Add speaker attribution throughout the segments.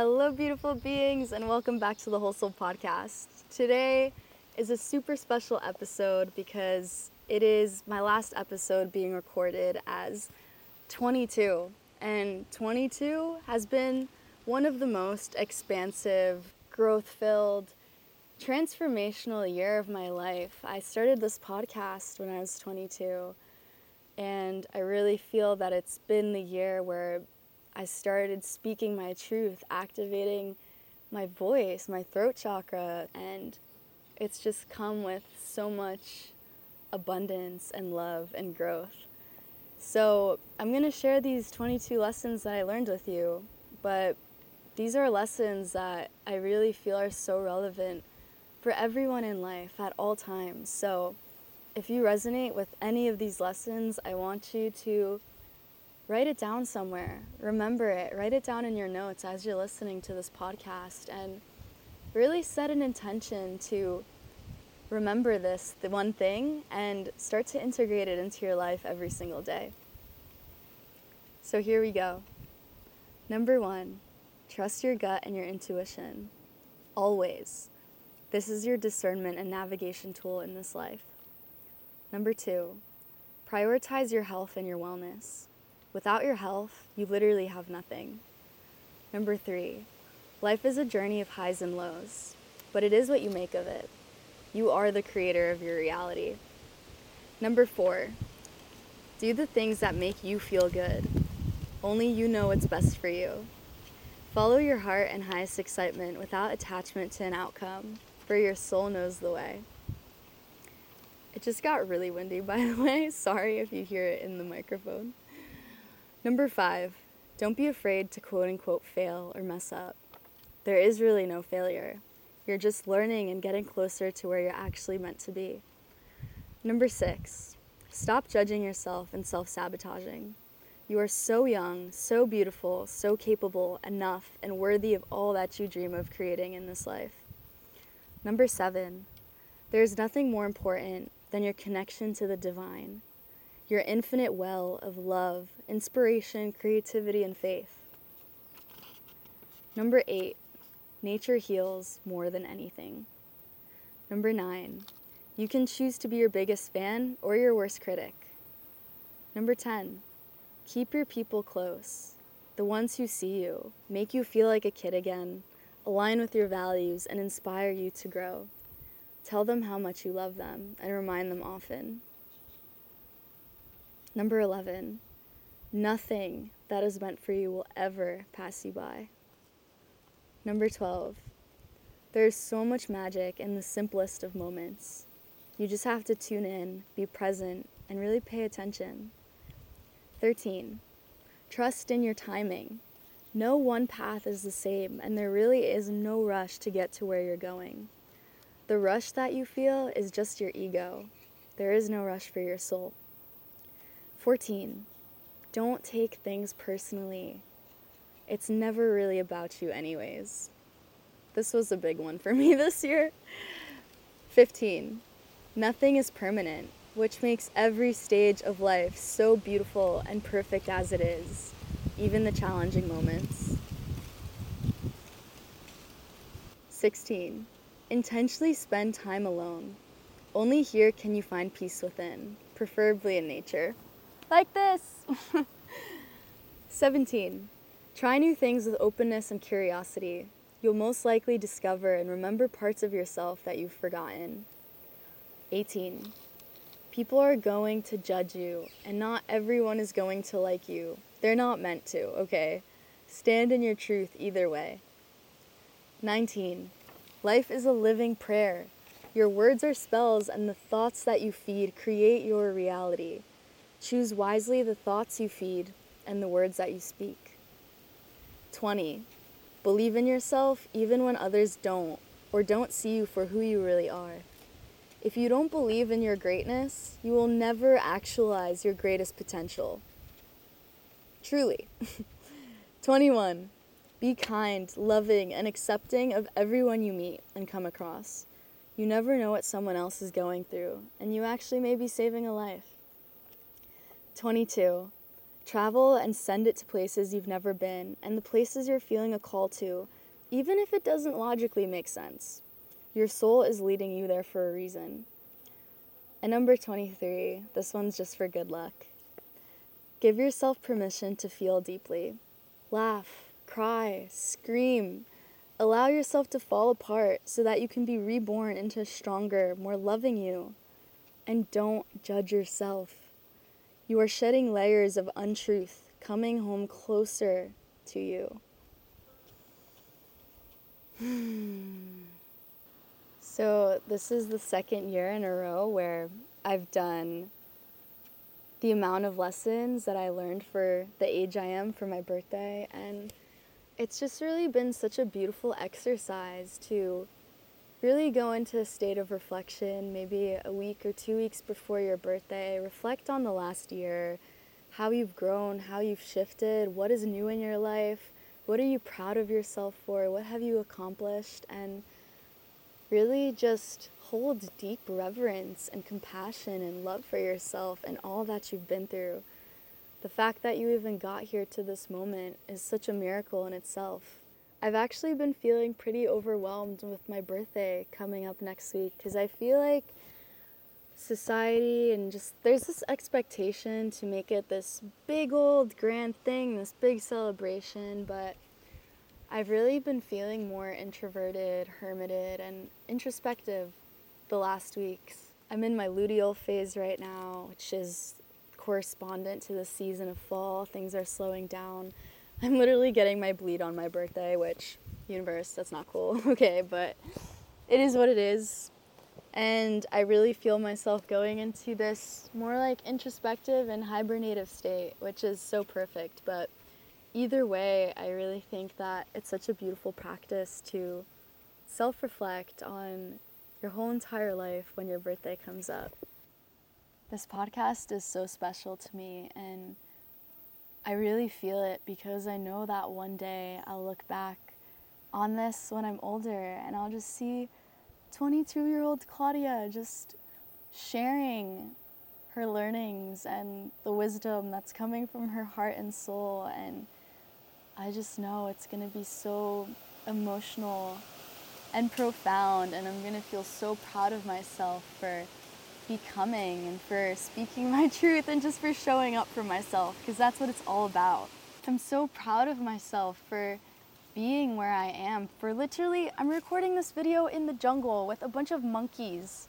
Speaker 1: Hello, beautiful beings, and welcome back to the Whole Soul Podcast. Today is a super special episode because it is my last episode being recorded as 22. And 22 has been one of the most expansive, growth filled, transformational year of my life. I started this podcast when I was 22, and I really feel that it's been the year where I started speaking my truth, activating my voice, my throat chakra, and it's just come with so much abundance and love and growth. So, I'm going to share these 22 lessons that I learned with you, but these are lessons that I really feel are so relevant for everyone in life at all times. So, if you resonate with any of these lessons, I want you to write it down somewhere. Remember it. Write it down in your notes as you're listening to this podcast and really set an intention to remember this, the one thing, and start to integrate it into your life every single day. So here we go. Number one, trust your gut and your intuition. Always. This is your discernment and navigation tool in this life. Number two, prioritize your health and your wellness. Without your health, you literally have nothing. Number three, life is a journey of highs and lows, but it is what you make of it. You are the creator of your reality. Number four, do the things that make you feel good. Only you know what's best for you. Follow your heart and highest excitement without attachment to an outcome, for your soul knows the way. It just got really windy, by the way. Sorry if you hear it in the microphone. Number five, don't be afraid to quote unquote fail or mess up. There is really no failure. You're just learning and getting closer to where you're actually meant to be. Number six, stop judging yourself and self sabotaging. You are so young, so beautiful, so capable, enough, and worthy of all that you dream of creating in this life. Number seven, there is nothing more important than your connection to the divine your infinite well of love, inspiration, creativity, and faith. Number eight, nature heals more than anything. Number nine, you can choose to be your biggest fan or your worst critic. Number 10, keep your people close. The ones who see you, make you feel like a kid again, align with your values, and inspire you to grow. Tell them how much you love them and remind them often. Number 11, nothing that is meant for you will ever pass you by. Number 12, there is so much magic in the simplest of moments. You just have to tune in, be present, and really pay attention. 13, trust in your timing. No one path is the same, and there really is no rush to get to where you're going. The rush that you feel is just your ego. There is no rush for your soul. 14. Don't take things personally. It's never really about you, anyways. This was a big one for me this year. 15. Nothing is permanent, which makes every stage of life so beautiful and perfect as it is, even the challenging moments. 16. Intentionally spend time alone. Only here can you find peace within, preferably in nature like this. 17. Try new things with openness and curiosity. You'll most likely discover and remember parts of yourself that you've forgotten. 18. People are going to judge you, and not everyone is going to like you. They're not meant to, okay? Stand in your truth either way. 19. Life is a living prayer. Your words are spells, and the thoughts that you feed create your reality. Choose wisely the thoughts you feed and the words that you speak. 20. Believe in yourself even when others don't or don't see you for who you really are. If you don't believe in your greatness, you will never actualize your greatest potential. Truly. 21. Be kind, loving, and accepting of everyone you meet and come across. You never know what someone else is going through, and you actually may be saving a life. 22. Travel and send it to places you've never been and the places you're feeling a call to, even if it doesn't logically make sense. Your soul is leading you there for a reason. And number 23, this one's just for good luck. Give yourself permission to feel deeply. Laugh, cry, scream. Allow yourself to fall apart so that you can be reborn into a stronger, more loving you. And don't judge yourself. You are shedding layers of untruth, coming home closer to you. So, this is the second year in a row where I've done the amount of lessons that I learned for the age I am for my birthday. And it's just really been such a beautiful exercise to really go into a state of reflection, maybe a week or two weeks before your birthday. Reflect on the last year, how you've grown, how you've shifted, what is new in your life, what are you proud of yourself for, what have you accomplished, and really just hold deep reverence and compassion and love for yourself and all that you've been through. The fact that you even got here to this moment is such a miracle in itself. I've actually been feeling pretty overwhelmed with my birthday coming up next week because I feel like society and just there's this expectation to make it this big old grand thing, this big celebration, but I've really been feeling more introverted, hermited, and introspective the last weeks. I'm in my luteal phase right now, which is correspondent to the season of fall. Things are slowing down. I'm literally getting my bleed on my birthday, which, universe, that's not cool. okay, but it is what it is. And I really feel myself going into this more like introspective and hibernative state, which is so perfect. But either way, I really think that it's such a beautiful practice to self reflect on your whole entire life when your birthday comes up. This podcast is so special to me, and I really feel it because I know that one day I'll look back on this when I'm older and I'll just see 22 year old Claudia just sharing her learnings and the wisdom that's coming from her heart and soul. And I just know it's going to be so emotional and profound, and I'm going to feel so proud of myself for becoming and for speaking my truth and just for showing up for myself because that's what it's all about. I'm so proud of myself for being where I am. For literally, I'm recording this video in the jungle with a bunch of monkeys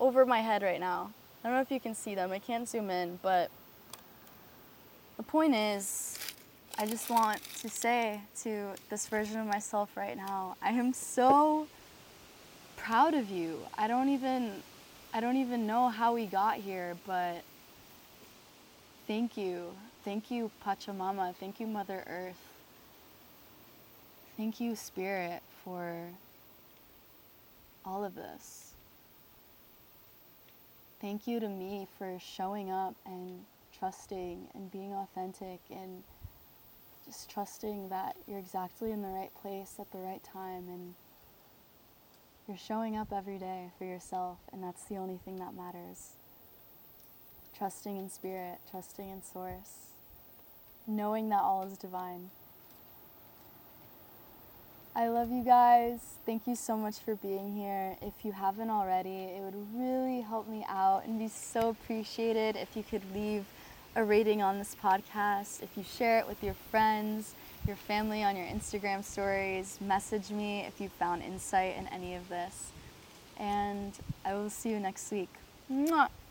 Speaker 1: over my head right now. I don't know if you can see them, I can't zoom in, but the point is, I just want to say to this version of myself right now, I am so proud of you. I don't even I don't even know how we got here, but thank you. Thank you Pachamama. Thank you Mother Earth. Thank you Spirit for all of this. Thank you to me for showing up and trusting and being authentic and just trusting that you're exactly in the right place at the right time and you're showing up every day for yourself, and that's the only thing that matters. Trusting in spirit, trusting in source, knowing that all is divine. I love you guys. Thank you so much for being here. If you haven't already, it would really help me out and be so appreciated if you could leave a rating on this podcast, if you share it with your friends, your family on your Instagram stories, message me if you found insight in any of this. And I will see you next week. Mwah!